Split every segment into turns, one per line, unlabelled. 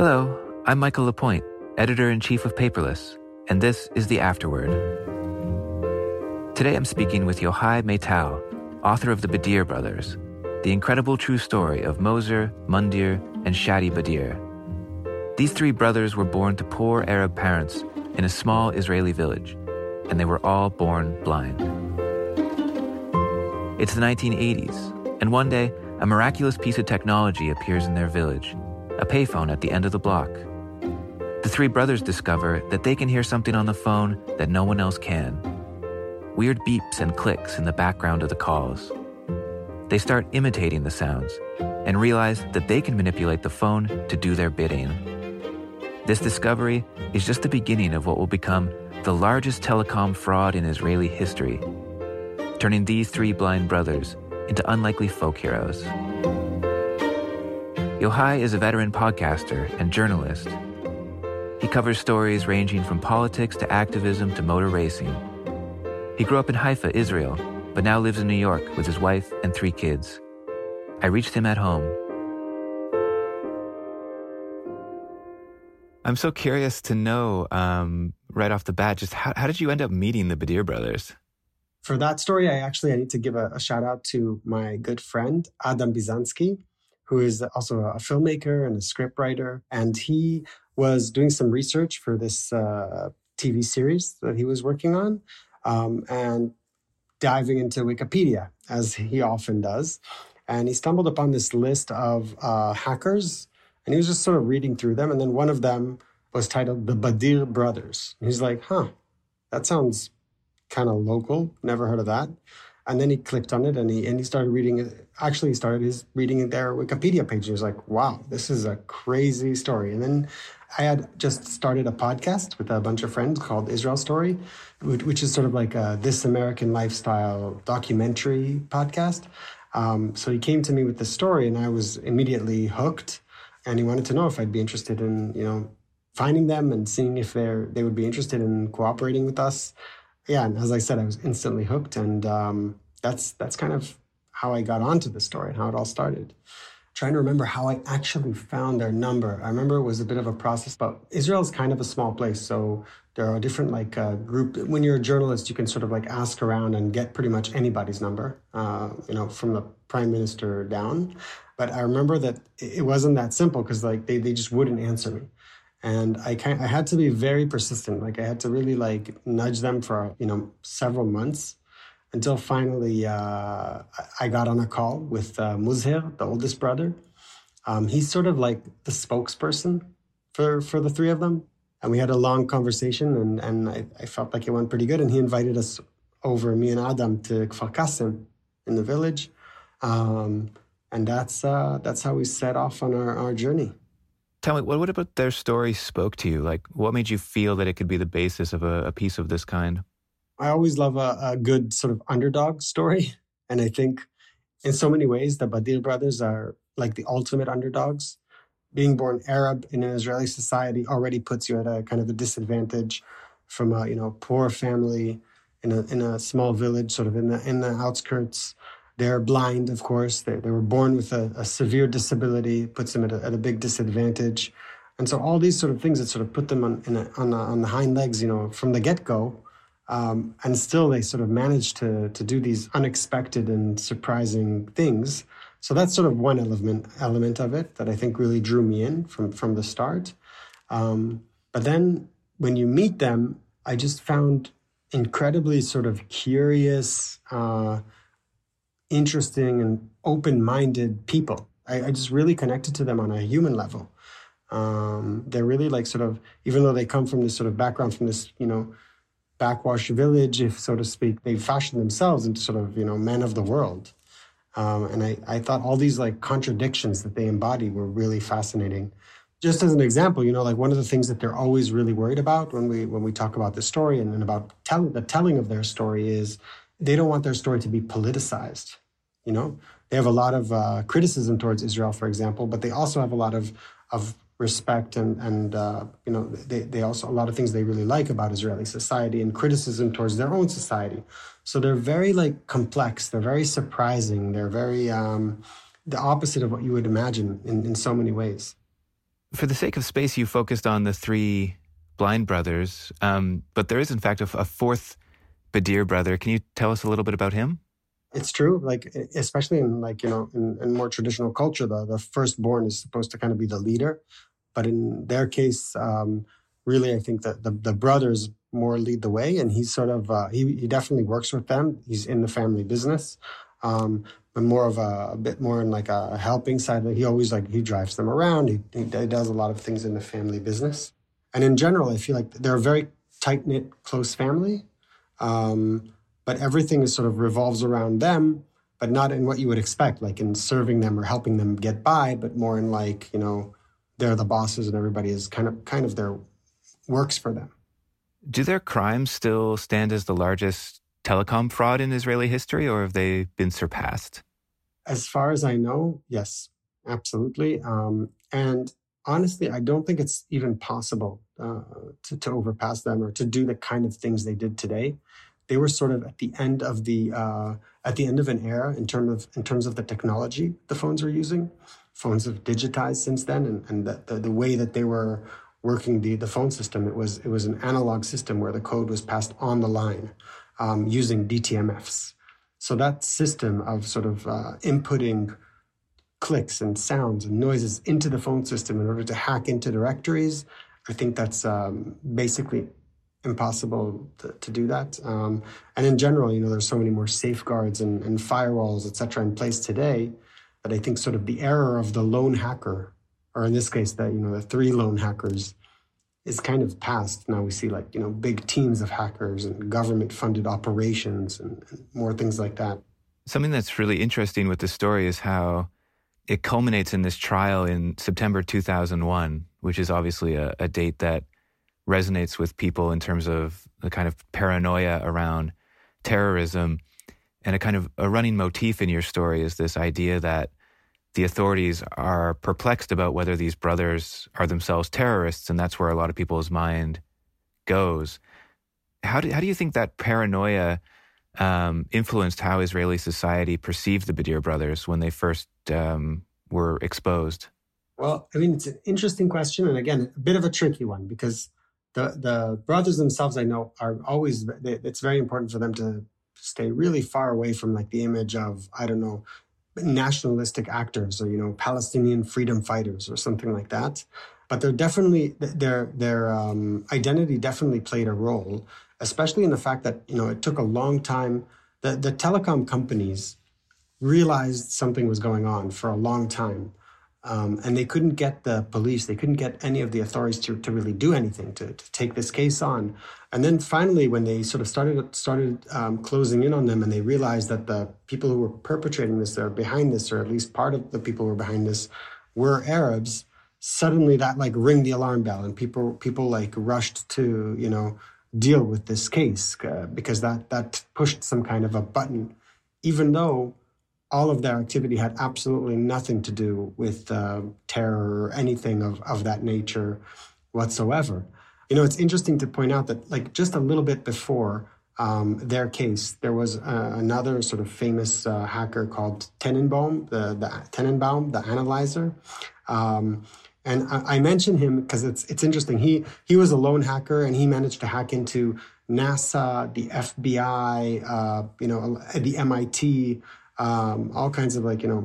Hello, I'm Michael Lapointe, editor in chief of Paperless, and this is The Afterword. Today I'm speaking with Yochai Maital, author of The Badir Brothers, the incredible true story of Muzher, Mundir, and Shadi Badir. These three brothers were born to poor Arab parents in a small Israeli village, and they were all born blind. It's the 1980s, and one day, a miraculous piece of technology appears in their village a payphone at the end of the block. The three brothers discover that they can hear something on the phone that no one else can weird beeps and clicks in the background of the calls. They start imitating the sounds and realize that they can manipulate the phone to do their bidding. This discovery is just the beginning of what will become the largest telecom fraud in Israeli history, turning these three blind brothers into unlikely folk heroes. Yochai is a veteran podcaster and journalist. He covers stories ranging from politics to activism to motor racing. He grew up in Haifa, Israel, but now lives in New York with his wife and three kids. I reached him at home. I'm so curious to know um, right off the bat, just how, how did you end up meeting the Badir brothers?
For that story, I actually I need to give a, a shout out to my good friend Adam Bizansky who is also a filmmaker and a scriptwriter. And he was doing some research for this uh, TV series that he was working on um, and diving into Wikipedia, as he often does. And he stumbled upon this list of uh, hackers and he was just sort of reading through them. And then one of them was titled The Badir Brothers. And he's like, huh, that sounds kind of local. Never heard of that. And then he clicked on it and he and he started reading it. Actually, he started his reading it their Wikipedia page. He was like, "Wow, this is a crazy story." And then I had just started a podcast with a bunch of friends called Israel Story, which is sort of like a This American Lifestyle documentary podcast. Um, so he came to me with the story, and I was immediately hooked. And he wanted to know if I'd be interested in, you know, finding them and seeing if they're they would be interested in cooperating with us yeah, and as I said, I was instantly hooked, and um, that's that's kind of how I got onto the story and how it all started. trying to remember how I actually found their number. I remember it was a bit of a process, but Israel is kind of a small place, so there are different like uh, group. When you're a journalist, you can sort of like ask around and get pretty much anybody's number, uh, you know, from the prime minister down. But I remember that it wasn't that simple because like they, they just wouldn't answer me and I kind I had to be very persistent. Like I had to really like nudge them for you know several months until finally uh, I got on a call with uh, Muzher, the oldest brother. Um, he's sort of like the spokesperson for for the three of them, and we had a long conversation, and and I, I felt like it went pretty good. And he invited us over, me and Adam, to Kfar Kasim in the village, um, and that's uh, that's how we set off on our, our journey.
Tell me, what, what about their story spoke to you? Like, what made you feel that it could be the basis of a, a piece of this kind?
I always love a, a, good sort of underdog story. And I think in so many ways, the Badir brothers are like the ultimate underdogs. Being born Arab in an Israeli society already puts you at a kind of a disadvantage from a, you know, poor family in a, in a small village, sort of in the, in the outskirts. They're blind, of course. They, they were born with a, a severe disability, puts them at a, at a, big disadvantage. And so all these sort of things that sort of put them on, a, on, on, the hind legs, you know, from the get-go. Um, and still they sort of manage to, to do these unexpected and surprising things. So that's sort of one element, element of it that I think really drew me in from, from the start. Um, but then when you meet them, I just found incredibly sort of curious, uh, interesting and open-minded people. I, I, just really connected to them on a human level. Um, they're really like sort of, even though they come from this sort of background from this, you know, backwash village, if so to speak, they fashioned themselves into sort of, you know, men of the world. Um, and I, I thought all these like contradictions that they embody were really fascinating. Just as an example, you know, like one of the things that they're always really worried about when we when we talk about the story and, and about tell, the telling of their story is they don't want their story to be politicized. You know, they have a lot of uh, criticism towards Israel, for example, but they also have a lot of of respect and and uh, you know they they also a lot of things they really like about Israeli society and criticism towards their own society. So they're very like complex. They're very surprising. They're very um, the opposite of what you would imagine in in so many ways.
For the sake of space, you focused on the three blind brothers, um, but there is, in fact, a, a fourth Badir brother. Can you tell us a little bit about him?
It's true, like especially in like you know in, in more traditional culture, the the firstborn is supposed to kind of be the leader, but in their case, um, really, I think that the the brothers more lead the way, and he's sort of uh, he he definitely works with them. He's in the family business, um, but more of a, a, bit more in like a helping side. But he always like he drives them around. He, he does a lot of things in the family business, and in general, I feel like they're a very tight knit, close family. Um, but everything is sort of revolves around them, but not in what you would expect, like in serving them or helping them get by, but more in like, you know, they're the bosses and everybody is kind of kind of their works for them.
Do their crimes still stand as the largest telecom fraud in Israeli history, or have they been surpassed?
As far as I know, yes, absolutely. Um, and honestly, I don't think it's even possible uh, to, to overpass them or to do the kind of things they did today. They were sort of at the end of the uh, at the end of an era in terms of in terms of the technology the phones are using. Phones have digitized since then, and, and the, the, the way that they were working the, the phone system, it was it was an analog system where the code was passed on the line um, using DTMFs. So that system of sort of uh, inputting clicks and sounds and noises into the phone system in order to hack into directories. I think that's um, basically impossible to, to do that. Um, and in general, you know, there's so many more safeguards and, and firewalls, et cetera, in place today that I think sort of the error of the lone hacker, or in this case, that, you know, the three lone hackers is kind of past. Now we see like, you know, big teams of hackers and government funded operations and, and more things like that.
Something that's really interesting with this story is how it culminates in this trial in September 2001, which is obviously a, a, date that resonates with people in terms of the kind of paranoia around terrorism. And a kind of a running motif in your story is this idea that the authorities are perplexed about whether these brothers are themselves terrorists, and that's where a lot of people's mind goes. How do, how do you think that paranoia um, influenced how Israeli society perceived the Badir brothers when they first um, were exposed?
Well, I mean, it's an interesting question, and again, a bit of a tricky one because the the brothers themselves, I know, are always. It's very important for them to stay really far away from like the image of I don't know nationalistic actors or you know Palestinian freedom fighters or something like that. But they're definitely their their um, identity definitely played a role especially in the fact that you know it took a long time. The the telecom companies realized something was going on for a long time. Um, and they couldn't get the police, they couldn't get any of the authorities to, to really do anything to, to take this case on. And then finally, when they sort of started started um, closing in on them, and they realized that the people who were perpetrating this, or behind this, or at least part of the people who were behind this, were Arabs. Suddenly, that like ring the alarm bell, and people people like rushed to you know deal with this case uh, because that that pushed some kind of a button, even though all of their activity had absolutely nothing to do with uh, terror or anything of, of that nature whatsoever. You know, it's interesting to point out that, like, just a little bit before um, their case, there was uh, another sort of famous uh, hacker called Tenenbaum, the, the Tenenbaum, the analyzer. Um, and I, I mention him because it's it's interesting. He he was a lone hacker, and he managed to hack into NASA, the FBI, uh, you know, the MIT, um, all kinds of like you know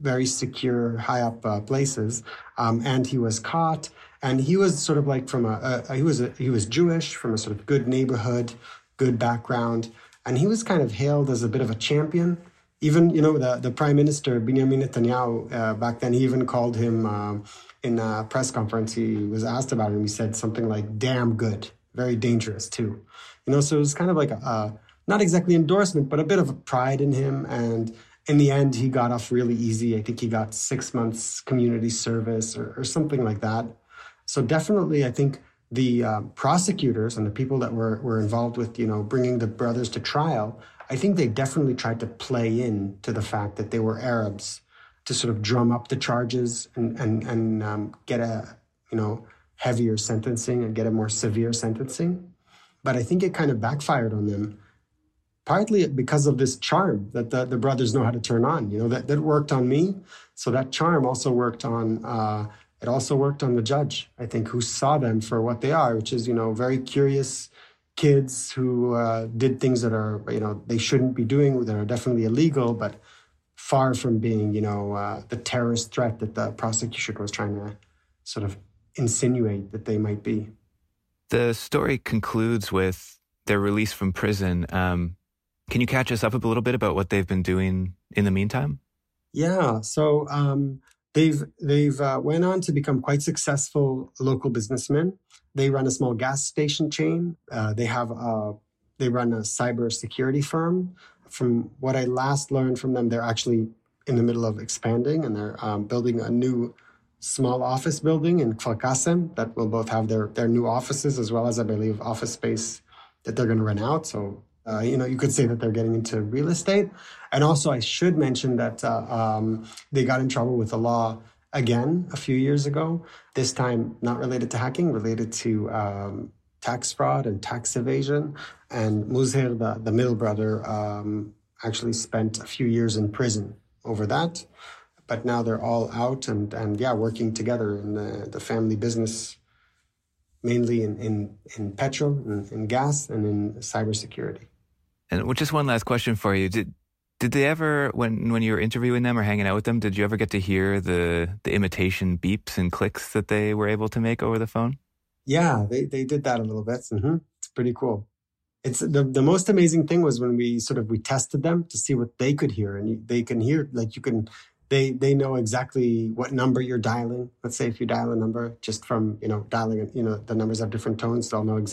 very secure, high up uh, places. Um, and he was caught. And he was sort of like from a, a he was a, he was Jewish from a sort of good neighborhood, good background, and he was kind of hailed as a bit of a champion even you know the, the prime minister Benjamin Netanyahu uh, back then he even called him uh, in a press conference, he was asked about him. he said something like "damn good," very dangerous too. You know, so it was kind of like a, a not exactly endorsement, but a bit of a pride in him. And in the end, he got off really easy. I think he got six months community service or, or something like that. So definitely, I think the uh, prosecutors and the people that were, were involved with, you know, bringing the brothers to trial, I think they definitely tried to play in to the fact that they were Arabs to sort of drum up the charges and and and um, get a you know heavier sentencing and get a more severe sentencing. But I think it kind of backfired on them, partly because of this charm that the, the brothers know how to turn on. You know that that worked on me, so that charm also worked on uh, it also worked on the judge, I think, who saw them for what they are, which is, you know, very curious kids who uh, did things that are, you know, they shouldn't be doing, that are definitely illegal, but far from being, you know, uh, the terrorist threat that the prosecution was trying to sort of insinuate that they might be.
The story concludes with their release from prison. Um, can you catch us up a little bit about what they've been doing in the meantime?
Yeah. So um, they've they've uh, went on to become quite successful local businessmen. They run a small gas station chain. Uh, they have a, they run a cyber security firm. From what I last learned from them, they're actually in the middle of expanding and they're um, building a new small office building in Kfar that will both have their their new offices as well as I believe office space that they're going to rent out. So uh, you know, you could say that they're getting into real estate. And also, I should mention that uh, um, they got in trouble with the law again a few years ago. This time, not related to hacking, related to um, tax fraud and tax evasion. And Muzher, the, the middle brother, um, actually spent a few years in prison over that. But now they're all out and, and yeah, working together in the, the family business mainly in, in, in petrol and in gas and in cybersecurity.
And just one last question for you. Did did they ever when when you were interviewing them or hanging out with them, did you ever get to hear the the imitation beeps and clicks that they were able to make over the phone?
Yeah, they they did that a little bit. Mm-hmm. It's pretty cool. It's the the most amazing thing was when we sort of we tested them to see what they could hear, and they can hear like you can they they know exactly what number you're dialing. Let's say if you dial a number just from you know dialing, you know the numbers have different tones. They'll know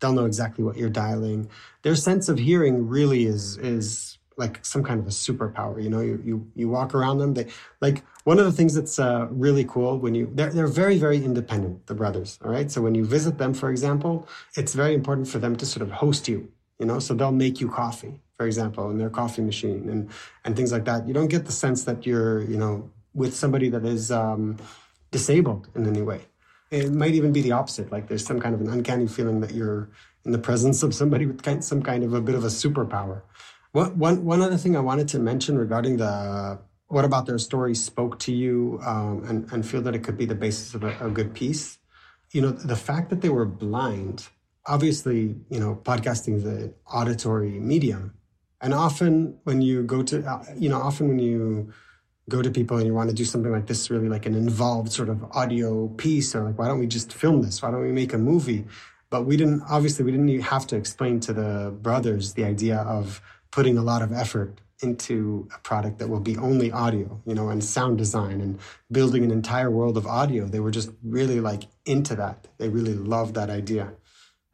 they'll know exactly what you're dialing. Their sense of hearing really is is like some kind of a superpower. You know, you you you walk around them. They like one of the things that's uh, really cool when you they're they're very very independent. The brothers, all right. So when you visit them, for example, it's very important for them to sort of host you. You know, so they'll make you coffee, for example, in their coffee machine and and things like that. You don't get the sense that you're you know with somebody that is um, disabled in any way. It might even be the opposite. Like there's some kind of an uncanny feeling that you're in the presence of somebody with kind, some kind of a bit of a superpower. What, one, one other thing I wanted to mention regarding the what about their story spoke to you um, and, and feel that it could be the basis of a, a good piece? You know, the fact that they were blind, obviously, you know, podcasting is an auditory medium. And often when you go to, uh, you know, often when you go to people and you want to do something like this, really like an involved sort of audio piece, or like, why don't we just film this? Why don't we make a movie? But we didn't, obviously, we didn't have to explain to the brothers the idea of putting a lot of effort into a product that will be only audio, you know, and sound design and building an entire world of audio. They were just really like into that. They really loved that idea.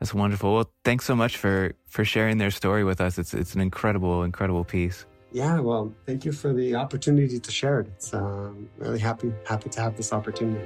That's wonderful. Well, thanks so much for for sharing their story with us. It's it's an incredible, incredible piece.
Yeah, well, thank you for the opportunity to share it. It's um, really happy happy to have this opportunity.